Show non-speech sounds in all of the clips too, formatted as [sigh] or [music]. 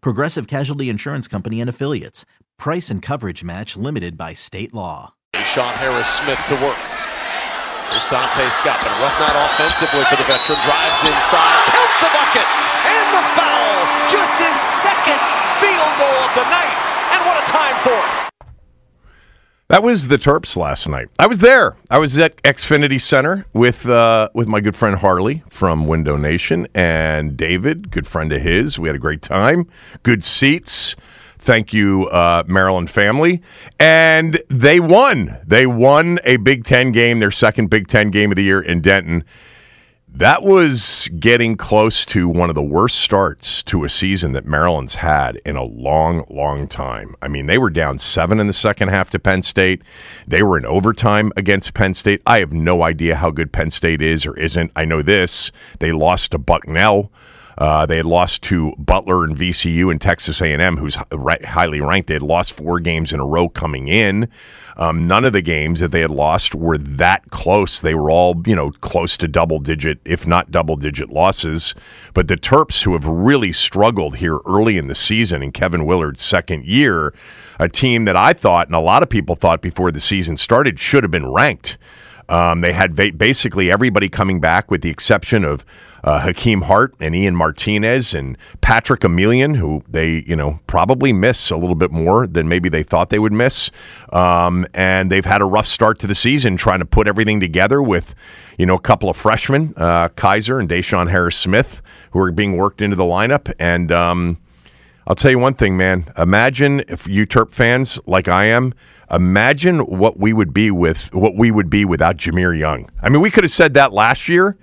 Progressive Casualty Insurance Company and Affiliates. Price and coverage match limited by state law. Sean Harris Smith to work. There's Donta Scott, but rough not offensively for the veteran. Drives inside, count the bucket, and the foul. Just his second field goal of the night, and what a time for it. That was the Terps last night. I was there. I was at Xfinity Center with uh, with my good friend Harley from Window Nation and David, good friend of his. We had a great time. Good seats. Thank you, uh, Maryland family. And they won. They won a Big Ten game, their second Big Ten game of the year in Denton. That was getting close to one of the worst starts to a season that Maryland's had in a long, long time. I mean, they were down seven in the second half to Penn State. They were in overtime against Penn State. I have no idea how good Penn State is or isn't. I know this. They lost to Bucknell. Uh, they had lost to Butler and VCU and Texas A&M, who's highly ranked. They had lost four games in a row coming in. Um, none of the games that they had lost were that close. They were all, you know, close to double digit, if not double digit losses. But the Terps, who have really struggled here early in the season in Kevin Willard's second year, a team that I thought and a lot of people thought before the season started should have been ranked. Um, they had ba- basically everybody coming back with the exception of uh, Hakim Hart and Ian Martinez and Patrick Emilien, who they you know probably miss a little bit more than maybe they thought they would miss. Um, and they've had a rough start to the season trying to put everything together with you know a couple of freshmen, uh, Kaiser and DeShawn Harris Smith, who are being worked into the lineup. And um, I'll tell you one thing, man. Imagine if you Terp fans like I am. Imagine what we would be with what we would be without Jahmir Young. I mean, we could have said that last year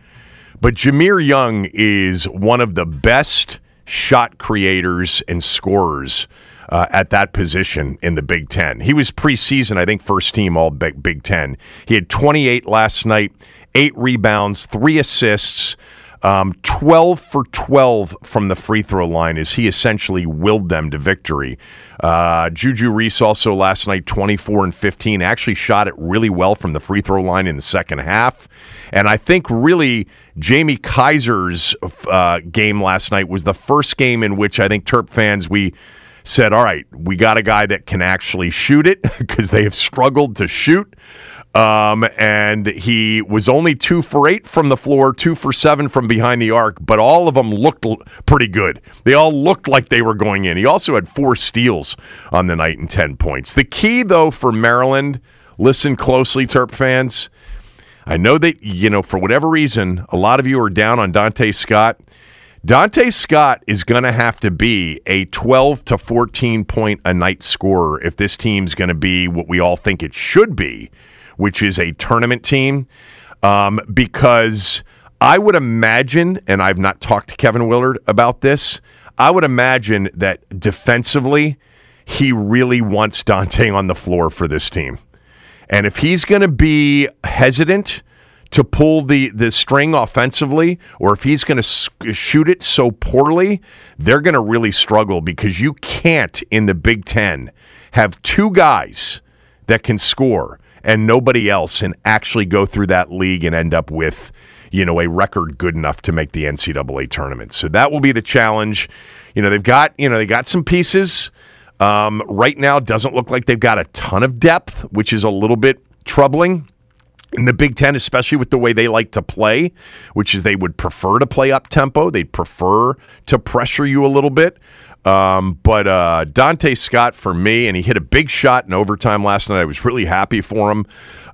but Jahmir Young is one of the best shot creators and scorers uh, at that position in the Big Ten. He was preseason, I think, first team All Big, Big Ten. He had 28 last night, eight rebounds, three assists. Um, 12 for 12 from the free throw line as he essentially willed them to victory. Uh, Juju Reese also last night, 24 and 15, actually shot it really well from the free throw line in the second half. And I think really Jamie Kaiser's uh, game last night was the first game in which I think Terp fans, we said, all right, we got a guy that can actually shoot it [laughs] because they have struggled to shoot. Um, and he was only two for eight from the floor, two for seven from behind the arc, but all of them looked l- pretty good. They all looked like they were going in. He also had four steals on the night and 10 points. The key, though, for Maryland, listen closely, Terp fans. I know that, you know, for whatever reason, a lot of you are down on Donta Scott. Donta Scott is going to have to be a 12 to 14 point a night scorer if this team's going to be what we all think it should be which is a tournament team, um, because I would imagine, and I've not talked to Kevin Willard about this, I would imagine that defensively, he really wants Donta on the floor for this team. And if he's going to be hesitant to pull the, the string offensively, or if he's going to shoot it so poorly, they're going to really struggle because you can't, in the Big Ten, have two guys that can score and nobody else and actually go through that league and end up with, you know, a record good enough to make the NCAA tournament. So that will be the challenge. You know, they've got, you know, they got some pieces. Um, right now, doesn't look like they've got a ton of depth, which is a little bit troubling in the Big Ten, especially with the way they like to play, which is they would prefer to play up tempo. They'd prefer to pressure you a little bit. Um, but uh, Donta Scott for me, and he hit a big shot in overtime last night. I was really happy for him.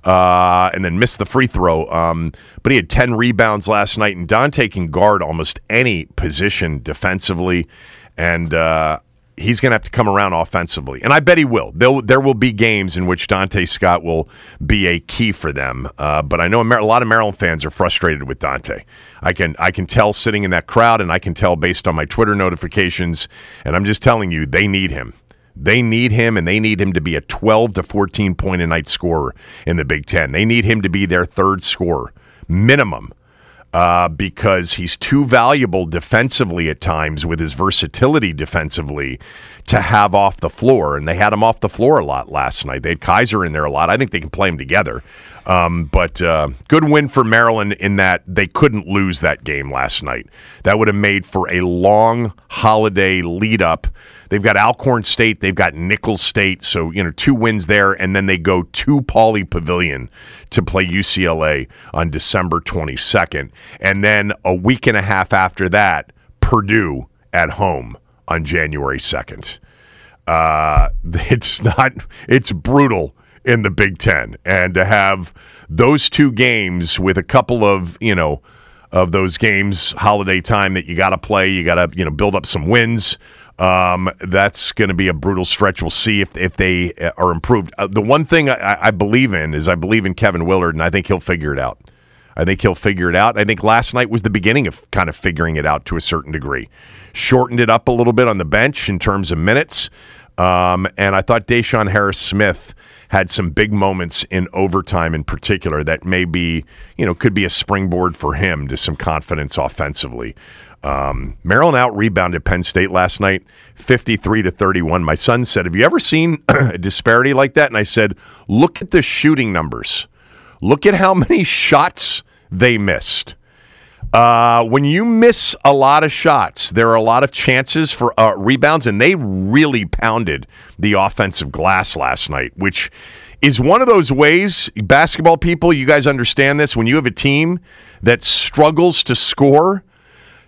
Uh, and then missed the free throw. Um, but he had 10 rebounds last night, and Donta can guard almost any position defensively. And uh, he's going to have to come around offensively, and I bet he will. There'll, there will be games in which Donta Scott will be a key for them. Uh, but I know a, lot of Maryland fans are frustrated with Donta. I can I can tell sitting in that crowd, and I can tell based on my Twitter notifications. And I'm just telling you, they need him. They need him, and they need him to be a 12 to 14 point a night scorer in the Big Ten. They need him to be their third scorer minimum uh, because he's too valuable defensively at times with his versatility defensively to have off the floor. And they had him off the floor a lot last night. They had Kaiser in there a lot. I think they can play him together. Um, but uh, good win for Maryland in that they couldn't lose that game last night. That would have made for a long holiday lead up They've got Alcorn State, they've got Nicholls State, so you know two wins there, and then they go to Pauley Pavilion to play UCLA on December 22nd, and then a week and a half after that, Purdue at home on January 2nd. Uh, [laughs] it's not. It's brutal in the Big Ten, and to have those two games with a couple of you know of those games holiday time that you got to play, you got to you know build up some wins. Um, that's going to be a brutal stretch. We'll see if, if they uh, are improved. Uh, the one thing I, I, believe in is I believe in Kevin Willard, and I think he'll figure it out. I think he'll figure it out. I think last night was the beginning of kind of figuring it out to a certain degree. Shortened it up a little bit on the bench in terms of minutes. Um, and I thought DeShawn Harris Smith had some big moments in overtime in particular that may be, you know, could be a springboard for him to some confidence offensively. Um, Maryland out rebounded Penn State last night, 53 to 31. My son said, Have you ever seen [clears throat] a disparity like that? And I said, Look at the shooting numbers. Look at how [laughs] many shots they missed. Uh, when you miss a lot of shots, there are a lot of chances for uh, rebounds, and they really pounded the offensive glass last night, which is one of those ways, basketball people, you guys understand this. When you have a team that struggles to score,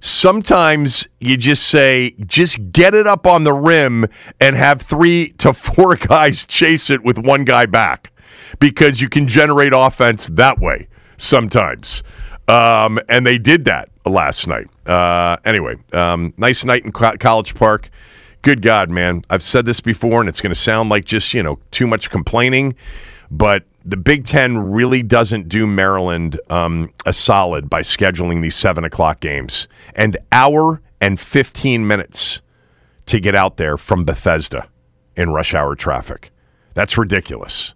sometimes you just say, just get it up on the rim and have three to four [laughs] guys chase it with one guy back because you can generate offense that way sometimes. Um, and they did that last night. Uh, anyway, um, nice night in College Park. Good God, man. I've said this before, and it's going to sound like just, you know, too much complaining, but the Big Ten really doesn't do Maryland um, a solid by scheduling these seven o'clock games. An hour and 15 minutes to get out there from Bethesda in rush hour traffic. That's ridiculous.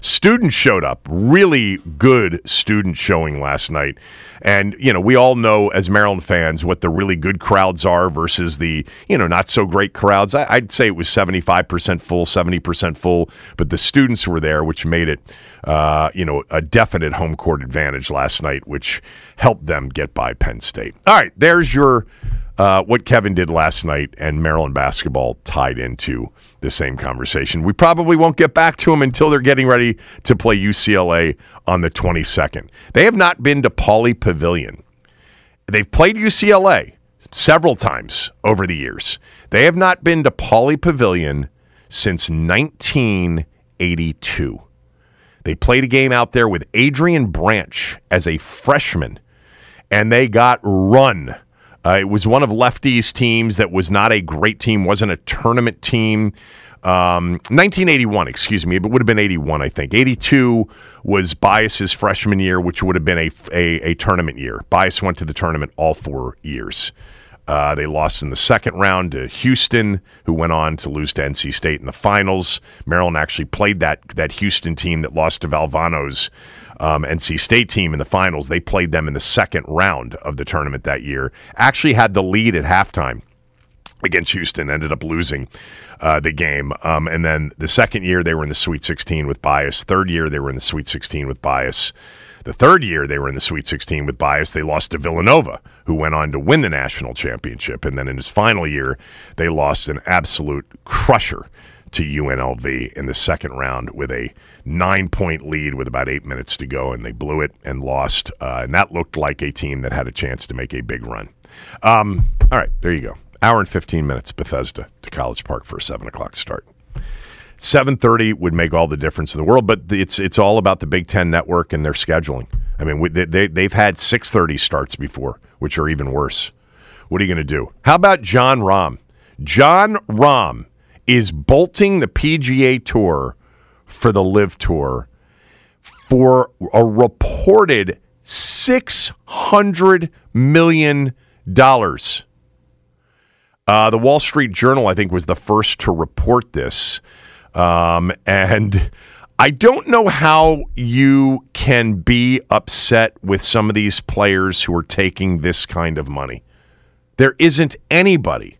Students showed up, really good student showing last night. And, you know, we all know as Maryland fans what the really good crowds are versus the, you know, not so great crowds. I, would say it was 75% full, 70% full, but the students were there, which made it, uh, you know, a definite home court advantage last night, which helped them get by Penn State. All right, there's your uh, what Kevin did last night and Maryland basketball tied into the same conversation. We probably won't get back to them until they're getting ready to play UCLA on the 22nd. They have not been to Pauley Pavilion. They've played UCLA several times over the years. They have not been to Pauley Pavilion since 1982. They played a game out there with Adrian Branch as a freshman, and they got run uh, it was one of Lefty's teams that was not a great team, wasn't a tournament team. Um, 1981, excuse me, but would have been 81, I think. 82 was Bias's freshman year, which would have been a, a, a tournament year. Bias went to the tournament all four years. Uh, they lost in the second round to Houston, who went on to lose to NC State in the finals. Maryland actually played that that Houston team that lost to Valvano's um, NC State team in the finals. They played them in the second round of the tournament that year. Actually had the lead at halftime against Houston, ended up losing uh, the game. Um, and then the second year, they were in the Sweet 16 with Bias. Third year, they were in the Sweet 16 with Bias. The third year, they were in the Sweet 16 with Bias. They lost to Villanova, who went on to win the national championship. And then in his final year, they lost an absolute crusher to UNLV in the second round with a nine point lead with about eight minutes to go, and they blew it and lost. Uh, and that looked like a team that had a chance to make a big run. Um, all right, there you go. Hour and 15 minutes, Bethesda to College Park for a 7 o'clock start. 7:30 would make all the difference in the world, but it's it's all about the Big Ten Network and their scheduling. I mean, they they've had 6:30 starts before, which are even worse. What are you going to do? How about Jon Rahm? Jon Rahm is bolting the PGA Tour for the LIV Tour for a reported six hundred million dollars. Uh, the Wall Street Journal, I think, was the first to report this. Um, and I don't know how you can be upset with some of these players who are taking this kind of money. There isn't anybody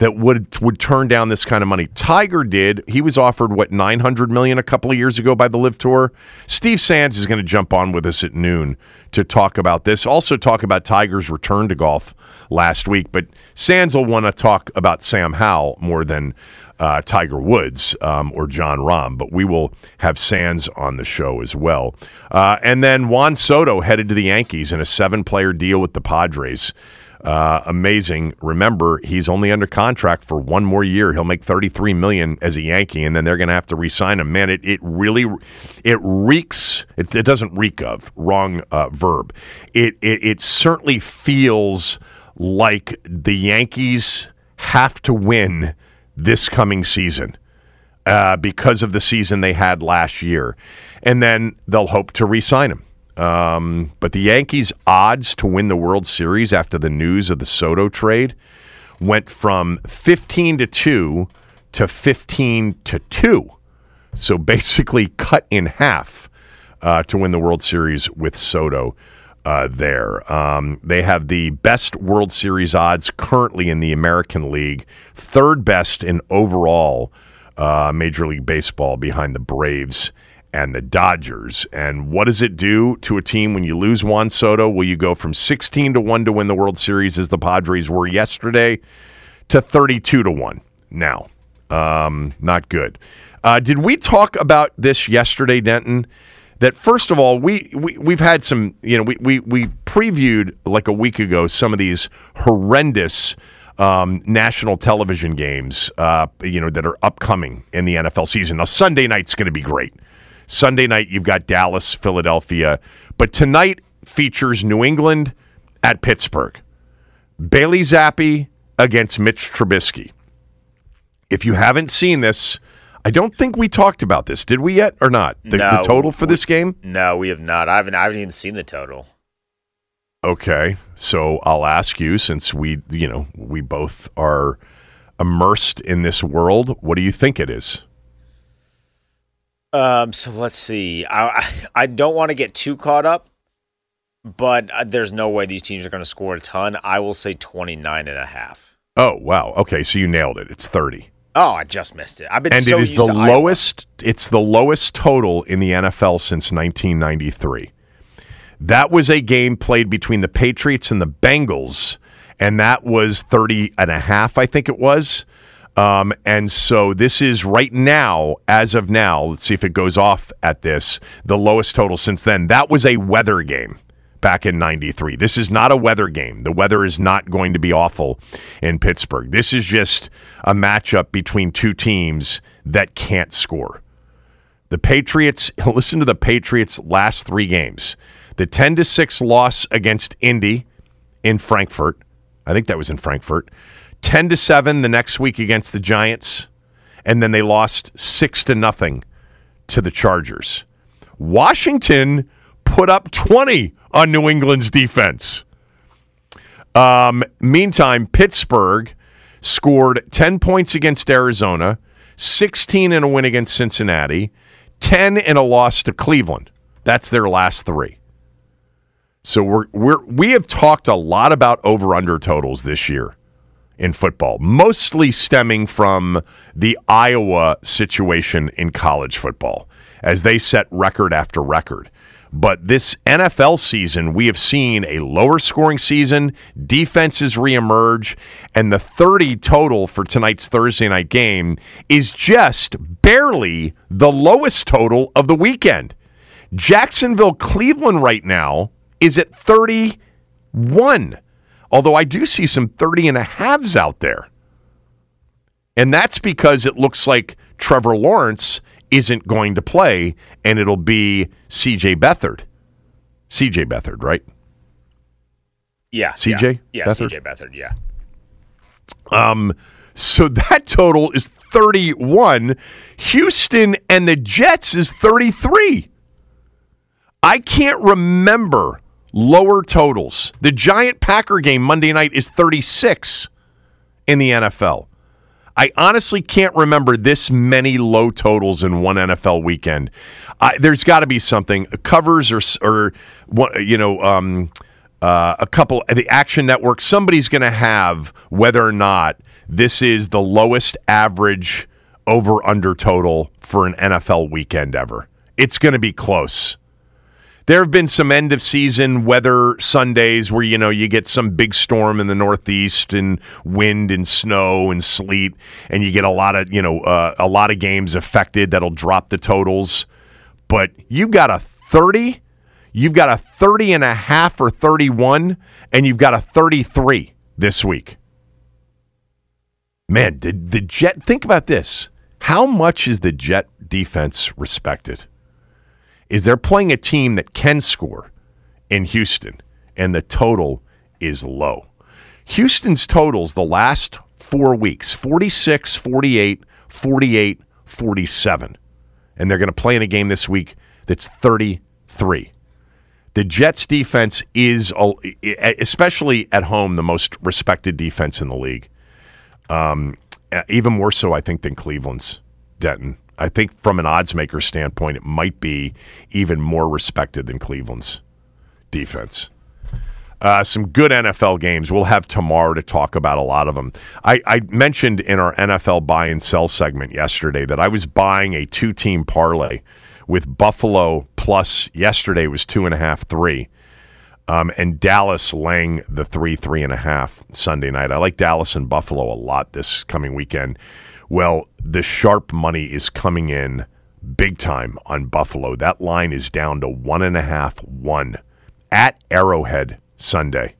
that would would turn down this kind of money. Tiger did. He was offered what 900 million a couple of years ago by the LIV Tour. Steve Sands is going to jump on with us at noon to talk about this. Also talk about Tiger's return to golf last week, but Sands will want to talk about Sam Howell more than uh, Tiger Woods um, or Jon Rahm, but we will have Sands on the show as well. Uh, and then Juan Soto headed to the Yankees in a seven player deal with the Padres. Uh, amazing. Remember, he's only under contract for one more year. He'll make 33 million as a Yankee, and then they're going to have to re-sign him. Man, it, it really it reeks. It, it doesn't reek of wrong uh, verb. It, it it certainly feels like the Yankees have to win this coming season uh, because of the season they had last year, and then they'll hope to re-sign him. Um, but the Yankees' odds to win the World Series after the news of the Soto trade went from 15 to 2 to 15 to 2. So basically cut in half uh, to win the World Series with Soto uh, there. Um, they have the best World Series odds currently in the American League, third best in overall uh, Major League Baseball behind the Braves and the Dodgers. And what does it do to a team when you lose Juan Soto? Will you go from 16 to 1 to win the World Series as the Padres were yesterday to 32 to 1 now? Um, not good. Uh, did we talk about this yesterday, Denton? That first of all, we, we we've had some, you know, we, we we previewed like a week ago some of these horrendous um, national television games, uh, you know, that are upcoming in the NFL season. Now Sunday night's going to be great. Sunday night, you've got Dallas, Philadelphia. But tonight features New England at Pittsburgh. Bailey Zappe against Mitch Trubisky. If you haven't seen this, I don't think we talked about this. Did we yet or not? The, No, the total for we- this game? No, we have not. I haven't. I haven't even seen the total. Okay. So I'll ask you since we, you know, we both are immersed in this world, what do you think it is? Um. So let's see. I I, don't want to get too caught up, but uh, there's no way these teams are going to score a ton. I will say 29 and a half. Oh, wow. Okay, so you nailed it. It's 30. Oh, I just missed it. I've been and so it is the to Iowa. lowest it's the lowest total in the NFL since 1993 that was a game played between the Patriots and the Bengals and that was 30 and a half I think it was um, and so this is right now as of now let's see if it goes off at this the lowest total since then that was a weather game back in 93 this is not a weather game the weather is not going to be awful in Pittsburgh this is just a matchup between two teams that can't score the Patriots, [laughs] listen to the Patriots' last three games. The 10 to 6 loss against Indy in Frankfurt. I think that was in Frankfurt. 10 to 7 the next week against the Giants. And then they lost 6 to nothing to the Chargers. Washington put up 20 on New England's defense. Um, meantime, Pittsburgh scored 10 points against Arizona, 16 in a win against Cincinnati, 10 in a loss to Cleveland. That's their last three. So we're, we're we have talked a lot about over under totals this year in football, mostly stemming from the Iowa situation in college football as they set record after record. But this NFL season, we have seen a lower scoring season, defenses reemerge, and the 30 total for tonight's Thursday night game is just barely the lowest total of the weekend. Jacksonville Cleveland right now is at 31. Although I do see some 30 and a halves out there. And that's because it looks like Trevor Lawrence isn't going to play and it'll be CJ Beathard. CJ Beathard, right? Yeah. CJ Yeah, yeah Beathard? CJ Beathard. Yeah. Um, so that total is 31. Houston and the Jets is 33. I can't remember lower totals. The Giant Packer game Monday night is 36 in the NFL. I honestly can't remember this many low totals in one NFL weekend. I, there's got to be something covers or or you know um, uh, a couple the Action Network. Somebody's going to have whether or not this is the lowest average over under total for an NFL weekend ever. It's going to be close. There have been some end of season weather Sundays where you know you get some big storm in the Northeast and wind and snow and sleet, and you get a lot of you know uh, a lot of games affected that'll drop the totals. But you've got a thirty, you've got a 30 and a half or thirty one, and you've got a thirty three this week. Man, did the Jet think about this? How much is the Jet defense respected? Is they're playing a team that can score in Houston, and the total is low. Houston's totals the last four weeks 46, 48, 48, 47. And they're going to play in a game this week that's 33. The Jets defense is, especially at home, the most respected defense in the league. Um, even more so, I think, than Cleveland's, Denton. I think from an odds maker standpoint, it might be even more respected than Cleveland's defense. Uh, some good NFL games. We'll have tomorrow to talk about a lot of them. I, I mentioned in our NFL buy and sell segment yesterday that I was buying a two team parlay with Buffalo plus yesterday was two and a half, three. Um, and Dallas laying the three, three and a half Sunday night. I like Dallas and Buffalo a lot this coming weekend. Well, the sharp money is coming in big time on Buffalo. That line is down to one and a half, one at Arrowhead Sunday.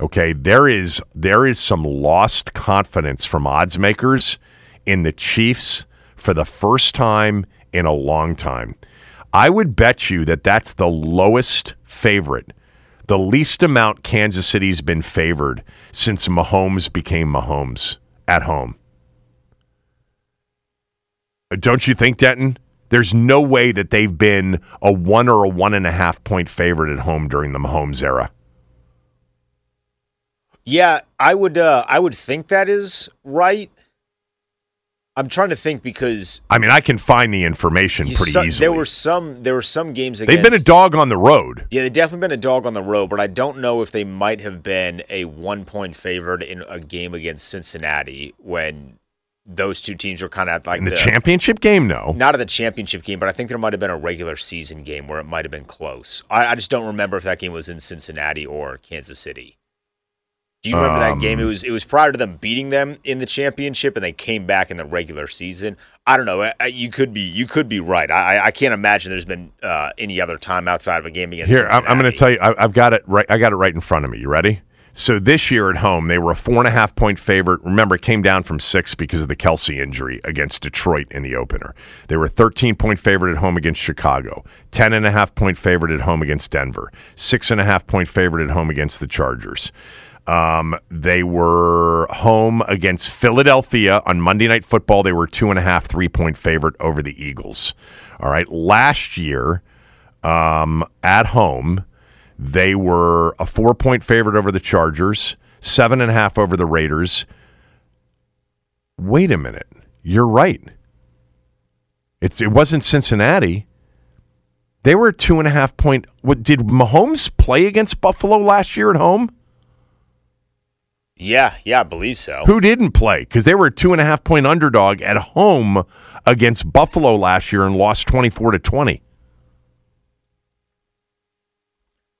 Okay, there is there is some lost confidence from odds makers in the Chiefs for the first time in a long time. I would bet you that that's the lowest favorite, the least amount Kansas City's been favored since Mahomes became Mahomes at home. Don't you think, Denton? There's no way that they've been a one or a one and a half point favorite at home during the Mahomes era. Yeah, I would. Uh, I would think that is right. I'm trying to think because I mean I can find the information pretty some, easily. There were some. There were some games. Against, They've been a dog on the road. Yeah, they've definitely been a dog on the road, but I don't know if they might have been a one point favorite in a game against Cincinnati when those two teams were kind of like in the, the, championship game. No, not of the championship game, but I think there might have been a regular season game where it might have been close. I, I just don't remember if that game was in Cincinnati or Kansas City. Do you remember um, that game? It was it was prior to them beating them in the championship, and they came back in the regular season. I don't know. I, you could be you could be right. I, I can't imagine there's been uh, any other time outside of a game against. Here, Cincinnati. I'm, I'm going to tell you. I, I've got it right. I got it right in front of me. You ready? So this year at home, they were a four and a half point favorite. Remember, it came down from six because of the Kelsey injury against Detroit in the opener. They were 13 point favorite at home against Chicago, 10 and a half point favorite at home against Denver, six and a half point favorite at home against the Chargers. Um, they were home against Philadelphia on Monday Night Football. They were two and a half, three point favorite over the Eagles. All right. Last year, um, at home, they were a four point favorite over the Chargers, seven and a half over the Raiders. Wait a minute. You're right. It's, it wasn't Cincinnati. They were two and a half point. What did Mahomes play against Buffalo last year at home? Yeah, yeah, I believe so. Who didn't play? Because they were a two and a half point underdog at home against Buffalo last year and lost twenty four to twenty.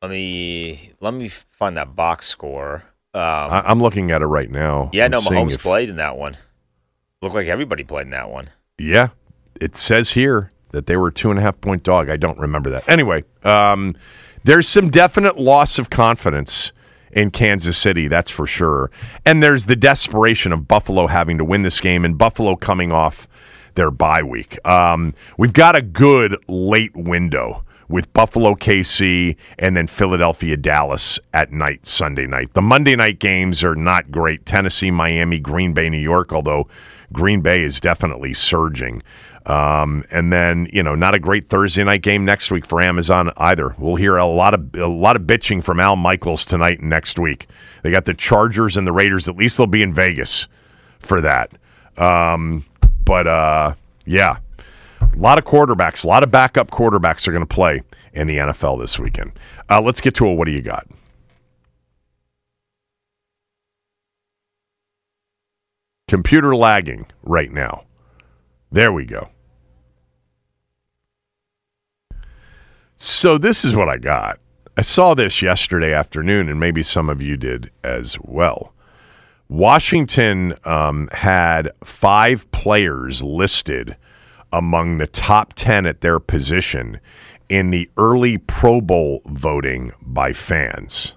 Let me let me find that box score. Um, I, am looking at it right now. Yeah, I'm no, Mahomes if, played in that one. Looked like everybody played in that one. Yeah, it says here that they were two and a half point dog. I don't remember that. Anyway, um, there's some definite loss of confidence in Kansas City, that's for sure. And there's the desperation of Buffalo having to win this game and Buffalo coming off their bye week. Um, we've got a good late window with Buffalo, KC, and then Philadelphia, Dallas at night, Sunday night. The Monday night games are not great. Tennessee, Miami, Green Bay, New York, although Green Bay is definitely surging. Um, and then you know, not a great Thursday night game next week for Amazon either. We'll hear a lot of a lot of bitching from Al Michaels tonight and next week. They got the Chargers and the Raiders. At least they'll be in Vegas for that. Um, but uh, yeah, a lot of quarterbacks, a lot of backup quarterbacks are going to play in the NFL this weekend. Uh, let's get to a what do you got? Computer lagging right now. There we go. So, this is what I got. I saw this yesterday afternoon, and maybe some of you did as well. Washington um, had five players listed among the top 10 at their position in the early Pro Bowl voting by fans.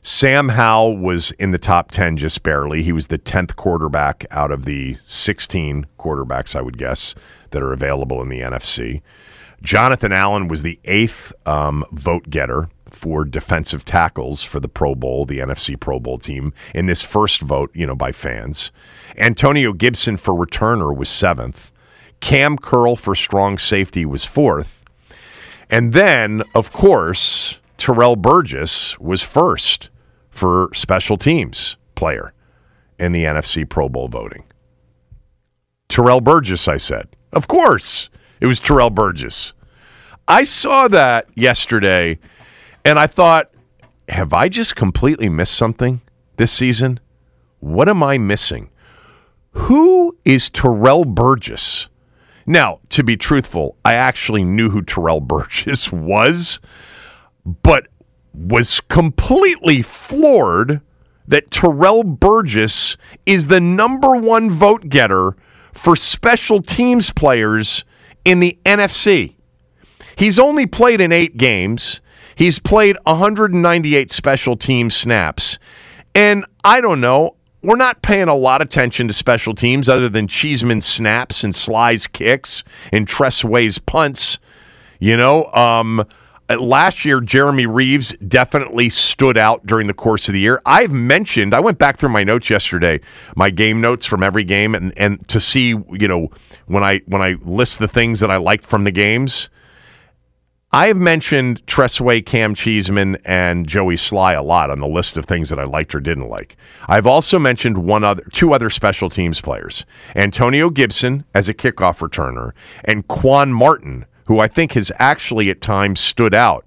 Sam Howell was in the top 10 just barely. He was the 10th quarterback out of the 16 quarterbacks, I would guess, that are available in the NFC. Jonathan Allen was the eighth um, vote getter for defensive tackles for the Pro Bowl, the NFC Pro Bowl team, in this first vote, you know, by fans. Antonio Gibson for returner was seventh. Kam Curl for strong safety was fourth. And then, of course, Terrell Burgess was first for special teams player in the NFC Pro Bowl voting. Terrell Burgess, I said. Of course, it was Terrell Burgess. I saw that yesterday and I thought, have I just completely missed something this season? What am I missing? Who is Terrell Burgess? Now, to be truthful, I actually knew who Terrell Burgess [laughs] was, but was completely floored that Terrell Burgess is the number one vote getter for special teams players in the NFC. He's only played in eight games. He's played 198 special team snaps. And I don't know, we're not paying a lot of attention to special teams other than Cheeseman's snaps and Slye's kicks and Tress Way's punts. You know, um, last year, Jeremy Reaves definitely stood out during the course of the year. I've mentioned, I went back through my notes yesterday, my game notes from every game, and, and to see, you know, when I when I list the things that I liked from the games, I have mentioned Tress Way, Cam Cheeseman, and Joey Slye a lot on the list of things that I liked or didn't like. I've also mentioned one other, two other special teams players: Antonio Gibson as a kickoff returner, and Quan Martin, who I think has actually at times stood out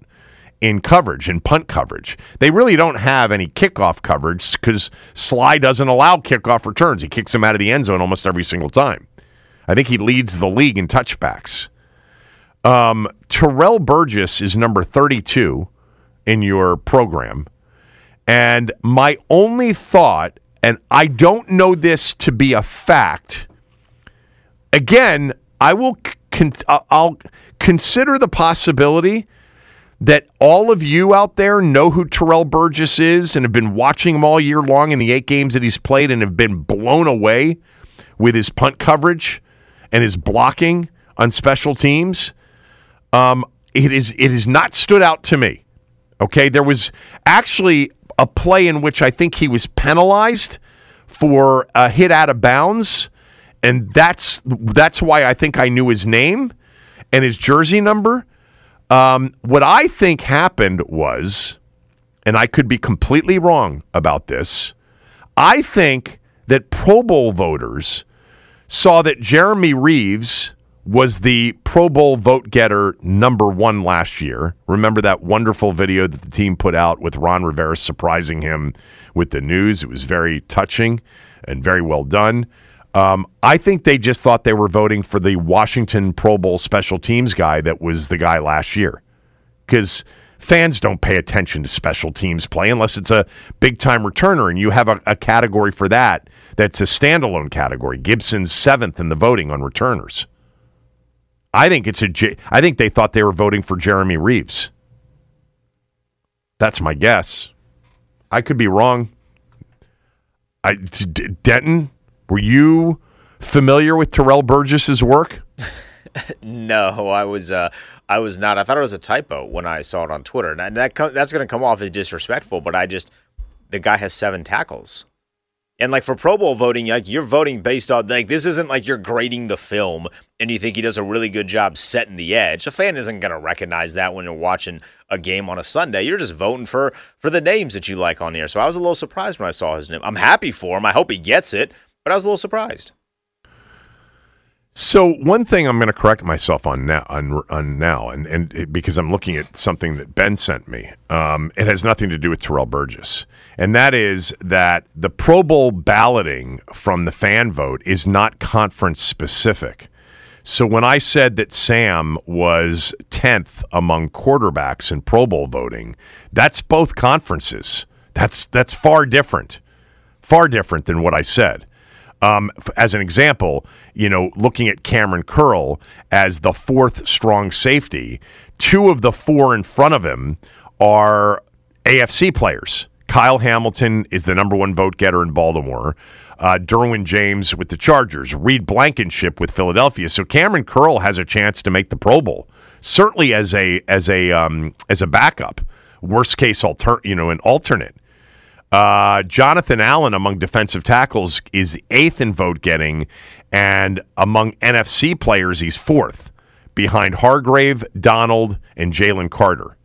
in coverage and punt coverage. They really don't have any kickoff coverage because Slye doesn't allow kickoff returns. He kicks them out of the end zone almost every single time. I think he leads the league in touchbacks. Um, Terrell Burgess is number 32 in your program. And my only thought, and I don't know this to be a fact, again, I will con- I'll consider the possibility that all of you out there know who Terrell Burgess is and have been watching him all year long in the eight games that he's played and have been blown away with his punt coverage and his blocking on special teams. Um, it is it has not stood out to me. Okay, there was actually a play in which I think he was penalized for a hit out of bounds, and that's that's why I think I knew his name and his jersey number. Um, what I think happened was, and I could be completely wrong about this, I think that Pro Bowl voters saw that Jeremy Reaves was the Pro Bowl vote getter number one last year. Remember that wonderful video that the team put out with Ron Rivera surprising him with the news? It was very touching and very well done. Um, I think they just thought they were voting for the Washington Pro Bowl special teams guy that was the guy last year. Because fans don't pay attention to special teams play unless it's a big time returner, and you have a, a category for that that's a standalone category. Gibson's seventh in the voting on returners. I think it's a. I think they thought they were voting for Jeremy Reaves. That's my guess. I could be wrong. I, D- Denton, were you familiar with Terrell Burgess's work? [laughs] No, I was uh, I was not. I thought it was a typo when I saw it on Twitter, and that co- that's going to come off as disrespectful. But I just the guy has seven tackles, and like for Pro Bowl voting, like you're voting based on like this isn't like you're grading the film and you think he does a really good job setting the edge. A fan isn't to recognize that when you're watching a game on a Sunday. You're just voting for for the names that you like on here. So I was a little surprised when I saw his name. I'm happy for him. I hope he gets it, but I was a little surprised. So one thing I'm going to correct myself on now, on, on now, and and it, because I'm looking at something that Ben sent me, um, it has nothing to do with Terrell Burgess, and that is that the Pro Bowl balloting from the fan vote is not conference specific. So when I said that Sam was 10th among quarterbacks in Pro Bowl voting, that's both conferences. That's that's far different. Far different than what I said. Um, as an example, you know, looking at Kamren Curl as the fourth strong safety, two of the four in front of him are AFC players. Kyle Hamilton is the number one vote getter in Baltimore. Uh, Derwin James with the Chargers, Reed Blankenship with Philadelphia. So Kamren Curl has a chance to make the Pro Bowl, certainly as a as a um, as a backup. Worst case alter, you know, an alternate. Uh, Jonathan Allen among defensive tackles is eighth in vote getting, and among NFC players, he's fourth, behind Hargrave, Donald, and Jalen Carter.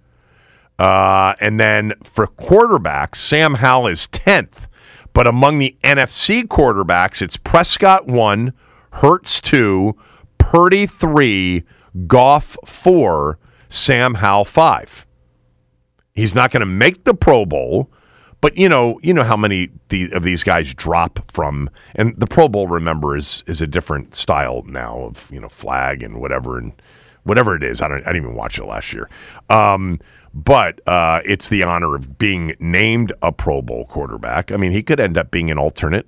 Uh, and then for quarterbacks, Sam Howell is 10th. But among the NFC quarterbacks, it's Prescott 1, Hurts 2, Purdy 3, Goff 4, Sam Howell 5. He's not going to make the Pro Bowl, but you know, you know how many of these guys drop from, and the Pro Bowl, remember, is is a different style now of you know flag and whatever and whatever it is. I don't, I didn't even watch it last year, um, but uh, it's the honor of being named a Pro Bowl quarterback. I mean, he could end up being an alternate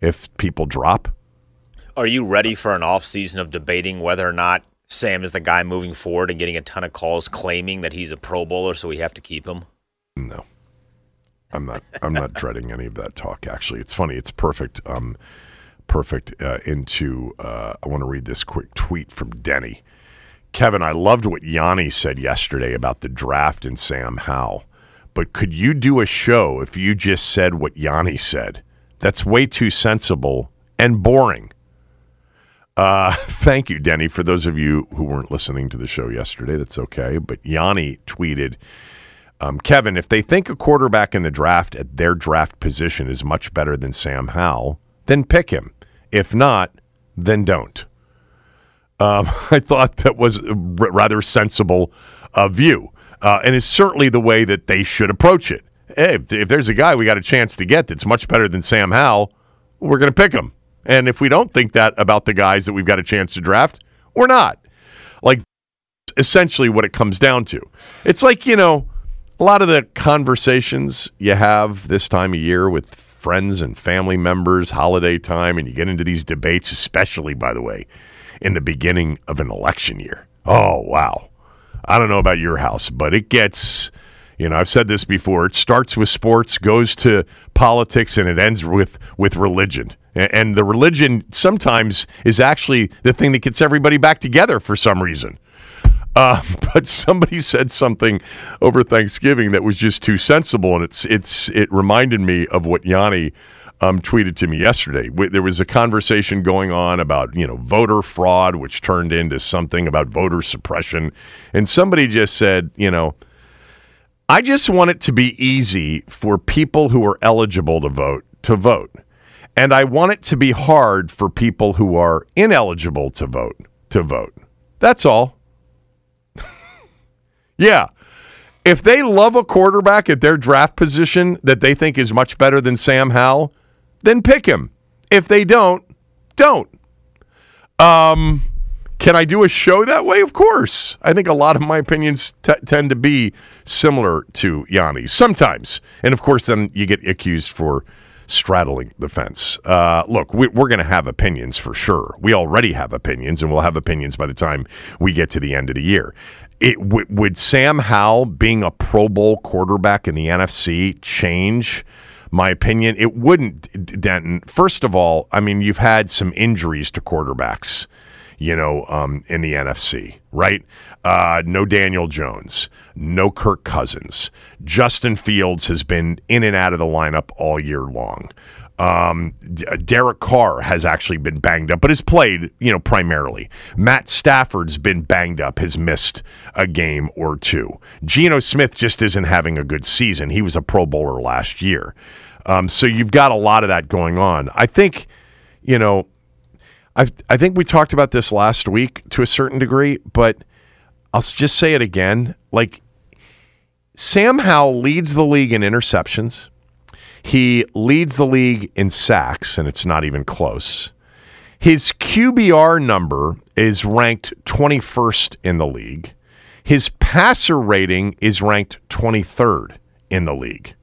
if people drop. Are you ready for an offseason of debating whether or not Sam is the guy moving forward and getting a ton of calls claiming that he's a Pro Bowler, so we have to keep him? No. I'm not. I'm not dreading any of that talk. Actually, it's funny. It's perfect. Um, perfect uh, into. Uh, I want to read this quick tweet from Denny. Kevin, I loved what Yanni said yesterday about the draft and Sam Howell. But could you do a show if you just said what Yanni said? That's way too sensible and boring. Uh, [laughs] thank you, Denny. For those of you who weren't listening to the show yesterday, that's okay. But Yanni tweeted, um, Kevin, if they think a quarterback in the draft at their draft position is much better than Sam Howell, then pick him. If not, then don't. Um, [laughs] I thought that was a rather sensible uh, view, uh, and is certainly the way that they should approach it. Hey, if, if there's a guy we got a chance to get that's much better than Sam Howell, we're going to pick him. And if we don't think that about the guys that we've got a chance to draft, we're not. Like, essentially what it comes down to. It's like, you know, a lot of the conversations you have this time of year with friends and family members, holiday time, and you get into these debates, especially, by the way, in the beginning of an election year. Oh, wow. I don't know about your house, but it gets, you know, I've said this before. It starts with sports, goes to politics, and it ends with with religion. And the religion sometimes is actually the thing that gets everybody back together for some reason. Uh, [laughs] but somebody said something over Thanksgiving that was just too sensible, and it's it's it reminded me of what Yanni um, tweeted to me yesterday. There was a conversation going on about you know voter fraud, which turned into something about voter suppression, and somebody just said, you know, I just want it to be easy for people who are eligible to vote to vote, and I want it to be hard for people who are ineligible to vote to vote. That's all. [laughs] Yeah. If they love a quarterback at their draft position that they think is much better than Sam Howell, then pick him. If they don't, don't. Um, can I do a show that way? Of course. I think a lot of my opinions t- tend to be similar to Yanni's sometimes. And of course, then you get accused for straddling the fence. Uh, look, we, we're going to have opinions for sure. We already have opinions, and we'll have opinions by the time we get to the end of the year. It w- would Sam Howell being a Pro Bowl quarterback in the NFC change my opinion? It wouldn't, Denton. First of all, I mean you've had some injuries to quarterbacks, you know, um, in the NFC, right? Uh, no Daniel Jones, no Kirk Cousins. Justin Fields has been in and out of the lineup all year long. Um, D- Derek Carr has actually been banged up, but has played, you know, primarily. Matt Stafford's been banged up, has missed a game or two. Geno Smith just isn't having a good season. He was a Pro Bowler last year. Um, so you've got a lot of that going on. I think, you know, I I think we talked about this last week to a certain degree, but I'll just say it again. Like Sam Howell leads the league in interceptions. He leads the league in sacks, and it's not even close. His QBR number is ranked 21st in the league. His passer rating is ranked 23rd in the league.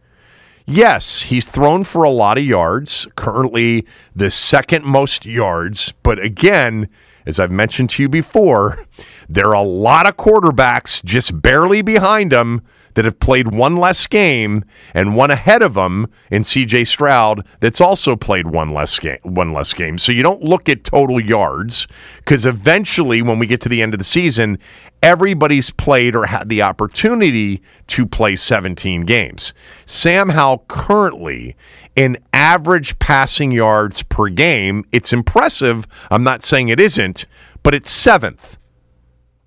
Yes, he's thrown for a lot of yards, currently the second most yards. But again, as I've mentioned to you before, there are a lot of quarterbacks just barely behind him that have played one less game and one ahead of them in CJ Stroud that's also played one less game one less game. So you don't look at total yards because eventually when we get to the end of the season, everybody's played or had the opportunity to play 17 games. Sam Howell currently in average passing yards per game, it's impressive. I'm not saying it isn't, but it's seventh.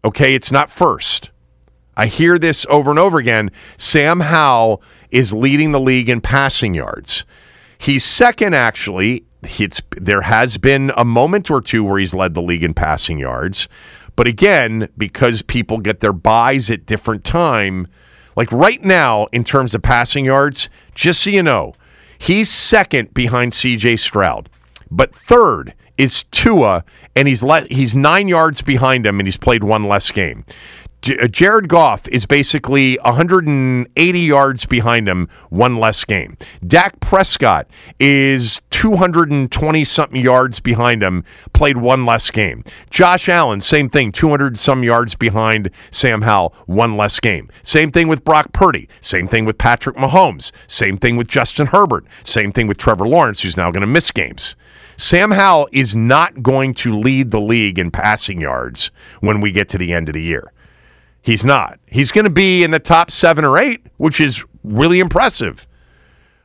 Okay, it's not first. I hear this over and over again. Sam Howell is leading the league in passing yards. He's second, actually. It's, there has been a moment or two where he's led the league in passing yards. But again, because people get their byes at different time, like right now in terms of passing yards, just so you know, he's second behind CJ Stroud. But third is Tua, and he's le- he's nine yards behind him, and he's played one less game. J- uh, Jared Goff is basically 180 yards behind him, one less game. Dak Prescott is 220 something yards behind him, played one less game. Josh Allen, same thing, 200 some yards behind Sam Howell, one less game. Same thing with Brock Purdy. Same thing with Patrick Mahomes. Same thing with Justin Herbert. Same thing with Trevor Lawrence, who's now going to miss games. Sam Howell is not going to lead the league in passing yards when we get to the end of the year. He's not. He's going to be in the top seven or eight, which is really impressive.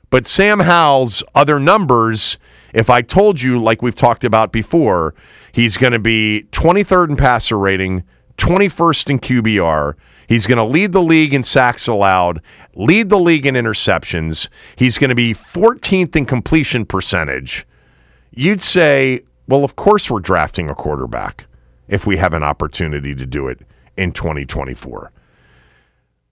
But Sam Howell's other numbers, if I told you, like we've talked about before, he's going to be 23rd in passer rating, 21st in QBR. He's going to lead the league in sacks allowed, lead the league in interceptions. He's going to be 14th in completion percentage. You'd say, well, of course we're drafting a quarterback if we have an opportunity to do it in 2024.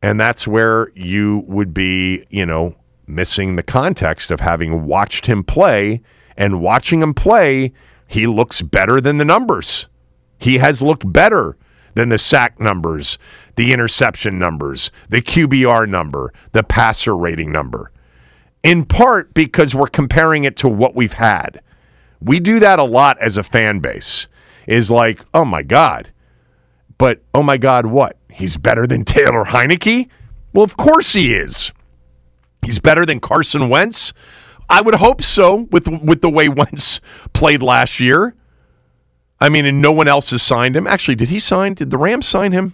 And that's where you would be, you know, missing the context of having watched him play and watching him play, he looks better than the numbers. He has looked better than the sack numbers, the interception numbers, the QBR number, the passer rating number. In part because we're comparing it to what we've had. We do that a lot as a fan base. Is like, oh my God, but oh my God, what? He's better than Taylor Heinicke? Well, of course he is. He's better than Carson Wentz. I would hope so with with the way [laughs] Wentz played last year. I mean, and no one else has signed him. Actually, did he sign? Did the Rams sign him?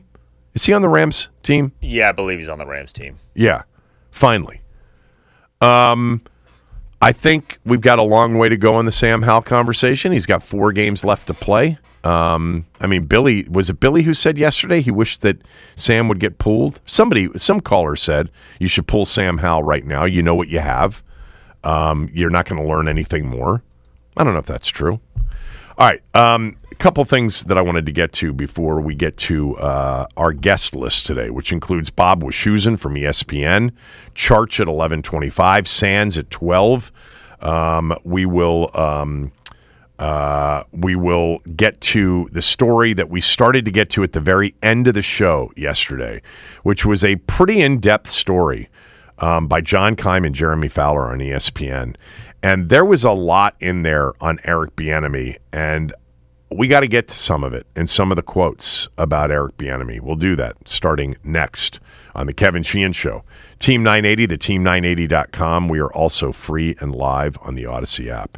Is he on the Rams team? Yeah, I believe he's on the Rams team. Yeah, finally. Um, I think we've got a long way to go in the Sam Howell conversation. He's got four games left to play. Um, I mean, Billy was it Billy who said yesterday he wished that Sam would get pulled. Somebody, some caller said you should pull Sam Howell right now. You know what you have. Um, you're not going to learn anything more. I don't know if that's true. All right, um, a couple things that I wanted to get to before we get to uh, our guest list today, which includes Bob Wischusen from ESPN, Charch at eleven twenty-five, Sands at twelve. Um, we will. Um, uh, we will get to the story that we started to get to at the very end of the show yesterday, which was a pretty in depth story um, by John Keim and Jeremy Fowler on ESPN. And there was a lot in there on Eric Bieniemy, and we got to get to some of it and some of the quotes about Eric Bieniemy. We'll do that starting next on the Kevin Sheehan Show. Team 980, the team980.com. We are also free and live on the Odyssey app.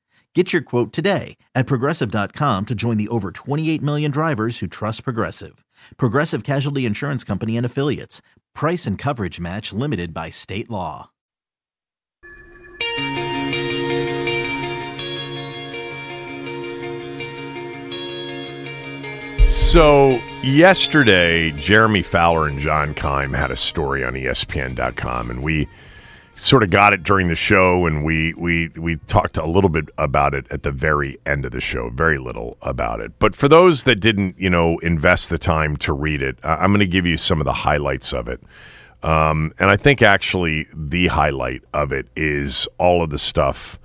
Get your quote today at progressive.com to join the over 28 million drivers who trust Progressive. Progressive Casualty Insurance Company and Affiliates. Price and coverage match limited by state law. So, yesterday, Jeremy Fowler and John Keim had a story on ESPN.com, and we sort of got it during the show, and we we we talked a little bit about it at the very end of the show, very little about it. But for those that didn't, you know, invest the time to read it, I- I'm going to give you some of the highlights of it. Um, and I think actually the highlight of it is all of the stuff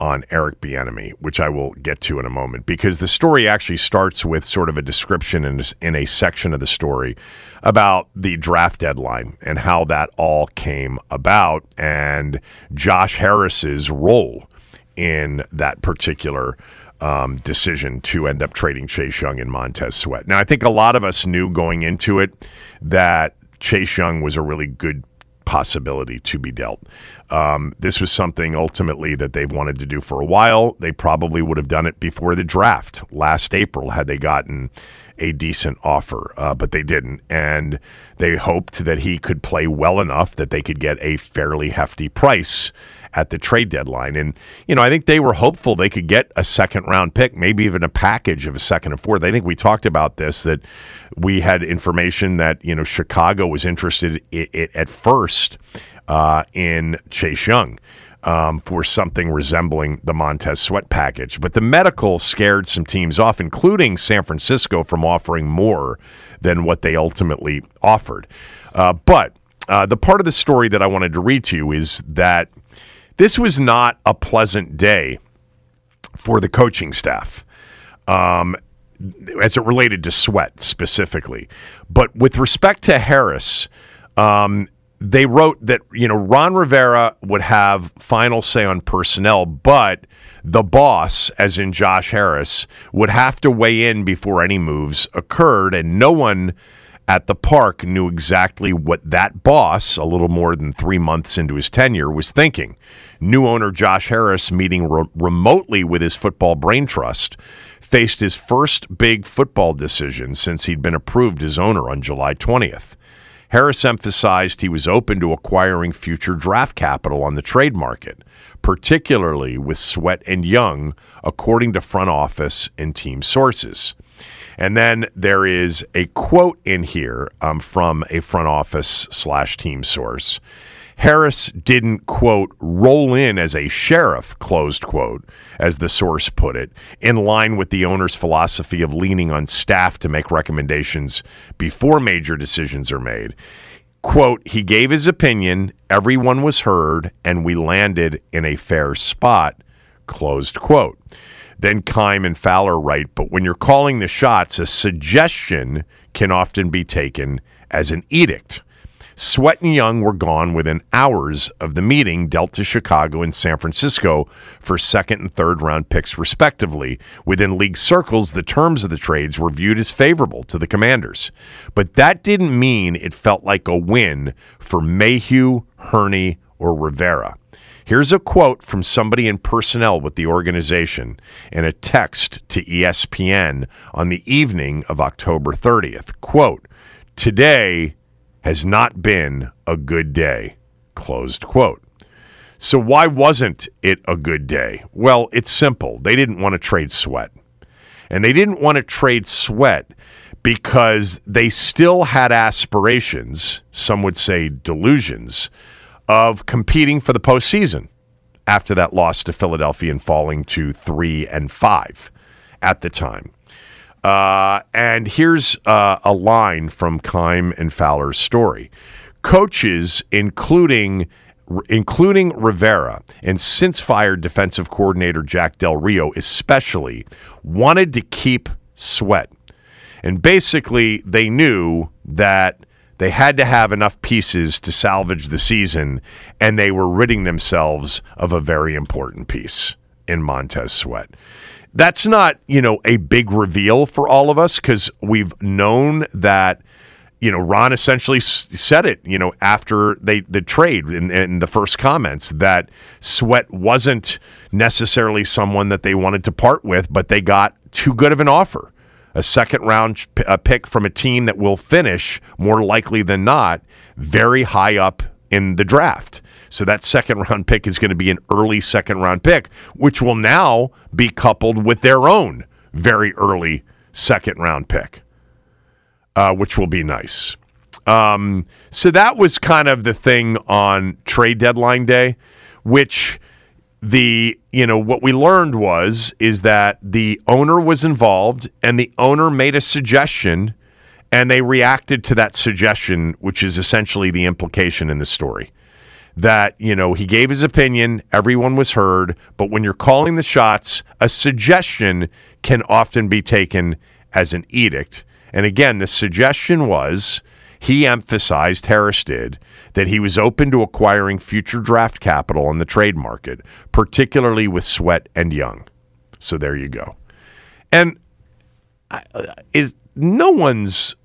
on Eric Bieniemy, which I will get to in a moment, because the story actually starts with sort of a description in, in a section of the story about the draft deadline and how that all came about, and Josh Harris's role in that particular um, decision to end up trading Chase Young and Montez Sweat. Now, I think a lot of us knew going into it that Chase Young was a really good possibility to be dealt. Um, this was something ultimately that they've wanted to do for a while. They probably would have done it before the draft last April had they gotten a decent offer, uh, but they didn't. And they hoped that he could play well enough that they could get a fairly hefty price at the trade deadline. And, you know, I think they were hopeful they could get a second round pick, maybe even a package of a second and fourth. I think we talked about this that we had information that, you know, Chicago was interested at first uh, in Chase Young. Um, for something resembling the Montez Sweat package. But the medical scared some teams off, including San Francisco, from offering more than what they ultimately offered. Uh, but uh, the part of the story that I wanted to read to you is that this was not a pleasant day for the coaching staff. Um, as it related to Sweat specifically. But with respect to Harris, um, they wrote that you know Ron Rivera would have final say on personnel, but the boss, as in Josh Harris, would have to weigh in before any moves occurred, and no one at the park knew exactly what that boss, a little more than three months into his tenure, was thinking. New owner Josh Harris, meeting re- remotely with his football brain trust, faced his first big football decision since he'd been approved as owner on July 20th. Harris emphasized he was open to acquiring future draft capital on the trade market, particularly with Sweat and Young, according to front office and team sources. And then there is a quote in here um, from a front office slash team source. Harris didn't, quote, roll in as a sheriff, closed quote, as the source put it, in line with the owner's philosophy of leaning on staff to make recommendations before major decisions are made. Quote, he gave his opinion, everyone was heard, and we landed in a fair spot, closed quote. Then Keim and Fowler write, but when you're calling the shots, a suggestion can often be taken as an edict. Sweat and Young were gone within hours of the meeting dealt to Chicago and San Francisco for second and third round picks, respectively. Within league circles, the terms of the trades were viewed as favorable to the Commanders. But that didn't mean it felt like a win for Mayhew, Hurney, or Rivera. Here's a quote from somebody in personnel with the organization in a text to ESPN on the evening of October 30th. Quote, Today, has not been a good day. Closed quote. So, why wasn't it a good day? Well, it's simple. They didn't want to trade Sweat. And they didn't want to trade Sweat because they still had aspirations, some would say delusions, of competing for the postseason after that loss to Philadelphia and falling to three and five at the time. Uh, and here's uh, a line from Keim and Fowler's story. Coaches, including including Rivera and since fired defensive coordinator Jack Del Rio, especially, wanted to keep Sweat. And basically, they knew that they had to have enough pieces to salvage the season, and they were ridding themselves of a very important piece in Montez Sweat that's not you know a big reveal for all of us because we've known that you know Ron essentially said it you know after they the trade in, in the first comments that Sweat wasn't necessarily someone that they wanted to part with, but they got too good of an offer. A second round pick from a team that will finish more likely than not very high up in the draft. So that second [laughs] round pick is going to be an early second round pick, which will now be coupled with their own very early second round pick, uh, which will be nice. Um, so that was kind of the thing on trade deadline day, which the you know what we learned was is that the owner was involved and the owner made a suggestion and they reacted to that suggestion which is essentially the implication in the story that, you know, he gave his opinion, everyone was heard, but when you're calling the shots, a suggestion can often be taken as an edict. And again, the suggestion was he emphasized, Harris did, that he was open to acquiring future draft capital on the trade market, particularly with Sweat and Young. So there you go. And is no one's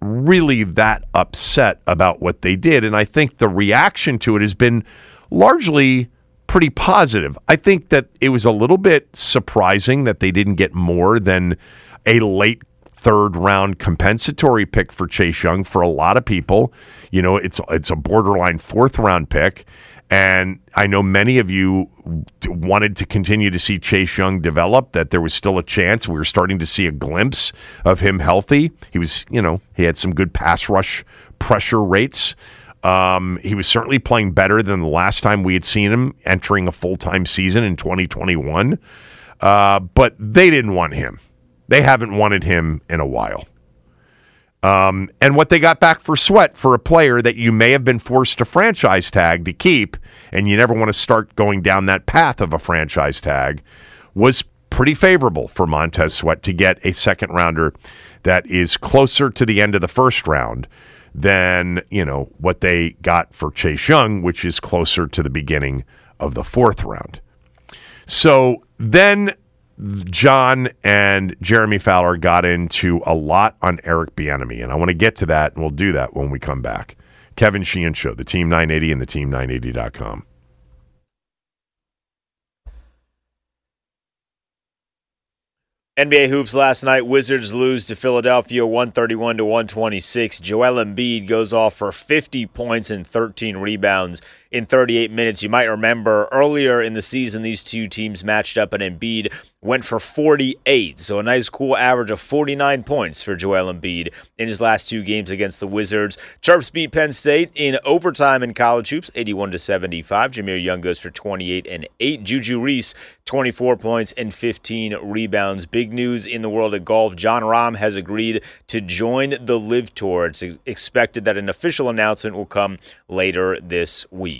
really that upset about what they did. And I think the reaction to it has been largely pretty positive. I think that it was a little bit surprising that they didn't get more than a late third round compensatory pick for Chase Young for a lot of people. You know, it's it's a borderline fourth round pick. And I know many of you wanted to continue to see Chase Young develop, that there was still a chance. We were starting to see a glimpse of him healthy. He was, you know, he had some good pass rush pressure rates. Um, he was certainly playing better than the last time we had seen him entering a full time season in 2021. Uh, but they didn't want him. They haven't wanted him in a while. Um, and what they got back for Sweat for a player that you may have been forced to franchise tag to keep, and you never want to start going down that path of a franchise tag, was pretty favorable for Montez Sweat to get a second rounder that is closer to the end of the first round than you know what they got for Chase Young, which is closer to the beginning of the fourth round. So then John and Jeremy Fowler got into a lot on Eric Bieniemy, and I want to get to that, and we'll do that when we come back. Kevin Sheehan Show, the Team 980 and the Team980.com. NBA hoops last night. Wizards lose to Philadelphia 131 to 126. Joel Embiid goes off for 50 points and 13 rebounds in 38 minutes. You might remember earlier in the season, these two teams matched up, and Embiid went for 48. So a nice, cool average of 49 points for Joel Embiid in his last two games against the Wizards. Terps beat Penn State in overtime in college hoops, 81 to 75. Jahmir Young goes for 28 and 8. Juju Reese, 24 points and 15 rebounds. Big news in the world of golf. Jon Rahm has agreed to join the LIV Tour. It's expected that an official announcement will come later this week.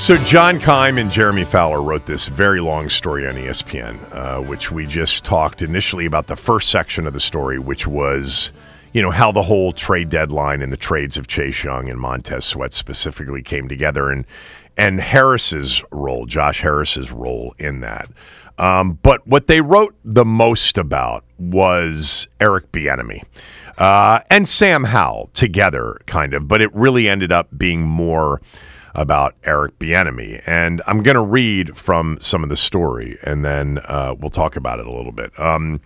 So John Keim and Jeremy Fowler wrote this very long story on ESPN, uh, which we just talked initially about the first section of the story, which was, you know, how the whole trade deadline and the trades of Chase Young and Montez Sweat specifically came together, and and Harris's role, Josh Harris's role in that. Um, but what they wrote the most about was Eric Bieniemy. Uh, and Sam Howell together, kind of, but it really ended up being more about Eric Bieniemy. And I'm going to read from some of the story, and then uh, we'll talk about it a little bit. Um,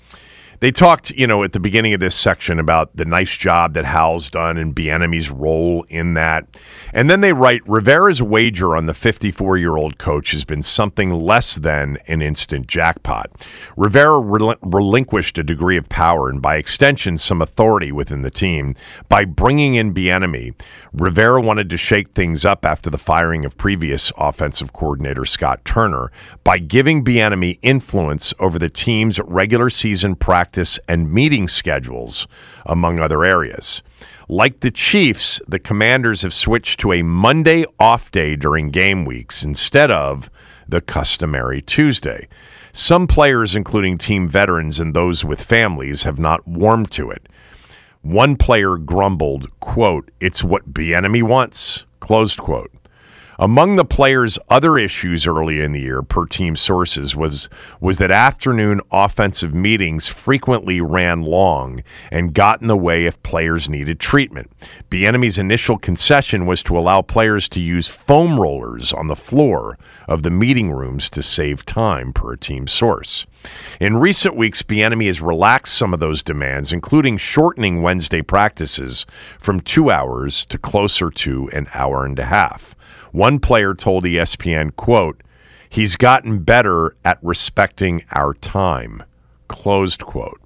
they talked, you know, at the beginning of this section about the nice job that Howell's done and Bieniemy's role in that. And then they write Rivera's wager on the 54 year old coach has been something less than an instant jackpot. Rivera rel- relinquished a degree of power and, by extension, some authority within the team by bringing in Bieniemy. Rivera wanted to shake things up after the firing of previous offensive coordinator Scott Turner by giving Bieniemy influence over the team's regular season practice and meeting schedules, among other areas. Like the Chiefs, the Commanders have switched to a Monday off day during game weeks instead of the customary Tuesday. Some players, including team veterans and those with families, have not warmed to it. One player grumbled, quote, "It's what Bieniemy wants." Closed quote. Among the players' other issues early in the year, per team sources, was was that afternoon offensive meetings frequently ran long and got in the way if players needed treatment. Bieniemy's initial concession was to allow players to use foam rollers on the floor of the meeting rooms to save time, per team source. In recent weeks, Bieniemy has relaxed some of those demands, including shortening Wednesday practices from two hours to closer to an hour and a half. One player told ESPN, quote, he's gotten better at respecting our time, closed quote.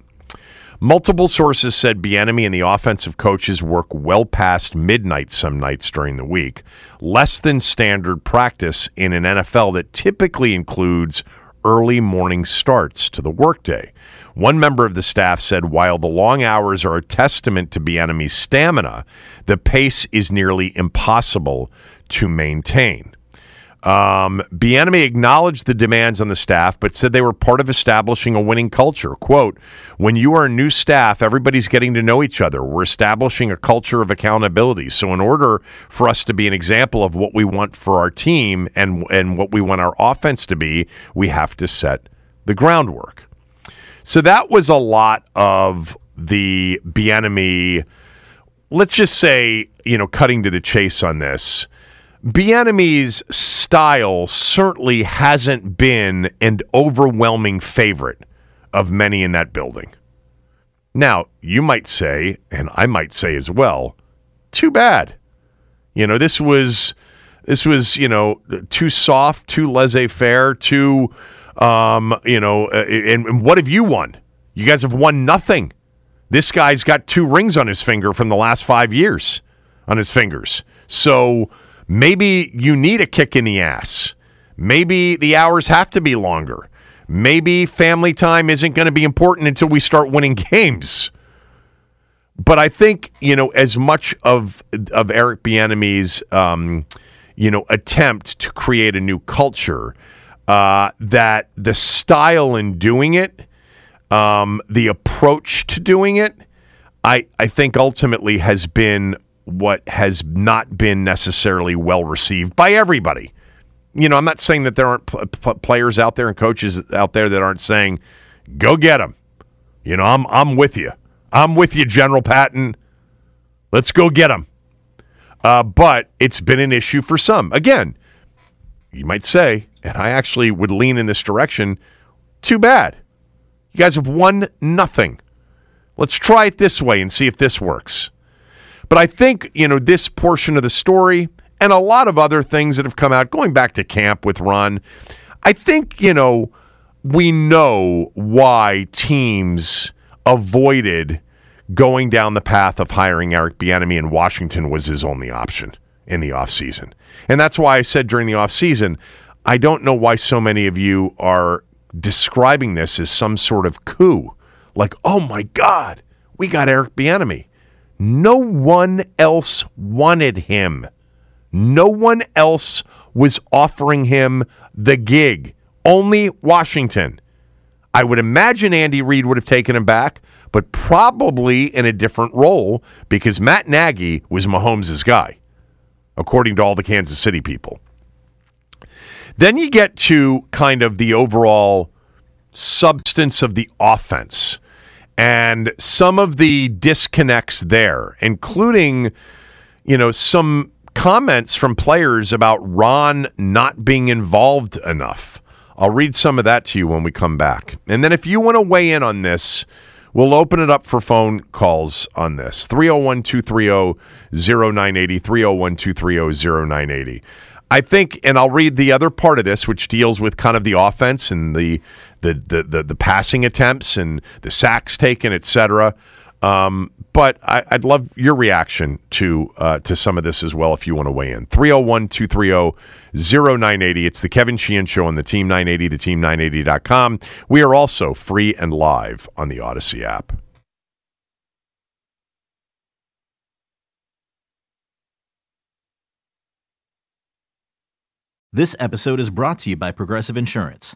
Multiple sources said Bieniemy and the offensive coaches work well past midnight some nights during the week, less than standard practice in an NFL that typically includes early morning starts to the workday. One member of the staff said while the long hours are a testament to Bieniemy's stamina, the pace is nearly impossible to maintain. Um, Bieniemy acknowledged the demands on the staff, but said they were part of establishing a winning culture. "Quote: When you are a new staff, everybody's getting to know each other. We're establishing a culture of accountability. So, in order for us to be an example of what we want for our team and and what we want our offense to be, we have to set the groundwork." So that was a lot of the Bieniemy. Let's just say, you know, cutting to the chase on this. Bieniemy's style certainly hasn't been an overwhelming favorite of many in that building. Now, you might say, and I might say as well, too bad. You know, this was this was, you know, too soft, too laissez-faire, too um, you know, uh, and, and what have you won? You guys have won nothing. This guy's got two rings on his finger from the last 5 years on his fingers. So, Maybe you need a kick in the ass. Maybe the hours have to be longer. Maybe family time isn't going to be important until we start winning [laughs] games. But I think you know as much of of Eric Bieniemy's um, you know attempt to create a new culture uh, that the style in doing it, um, the approach to doing it, I I think ultimately has been what has not been necessarily well received by everybody. You know, I'm not saying that there aren't pl- pl- players out there and coaches out there that aren't saying, "Go get them." You know, I'm I'm with you. I'm with you, General Patton. Let's go get them. Uh, but it's been an issue for some. Again, you might say, and I actually would lean in this direction. Too bad. You guys have won nothing. Let's try it this way and see if this works. But I think, you know, this portion of the story and a lot of other things that have come out going back to camp with Ron, I think, you know, we know why teams avoided going down the path of hiring Eric Bieniemy and Washington was his only option in the offseason. And that's why I said during the offseason, I don't know why so many of you are describing this as some sort of coup. Like, oh my God, we got Eric Bieniemy. No one else wanted him. No one else was offering him the gig. Only Washington. I would imagine Andy Reid would have taken him back, but probably in a different role because Matt Nagy was Mahomes' guy, according to all the Kansas City people. Then you get to kind of the overall substance of the offense and some of the disconnects there, including, you know, some comments from players about Ron not being involved enough. I'll read some of that to you when we come back. And then if you want to weigh in on this, we'll open it up for phone calls on this 301 230 0980, 301 230 0980. I think, and I'll read the other part of this, which deals with kind of the offense and the the the the, the passing attempts and the sacks taken, etc. Um, but I, would love your reaction to uh, to some of this as well if you want to weigh in. 301 230 0980. It's the Kevin Sheehan Show on the Team 980, the team980.com. We are also free and live on the Odyssey app. This episode is brought to you by Progressive Insurance.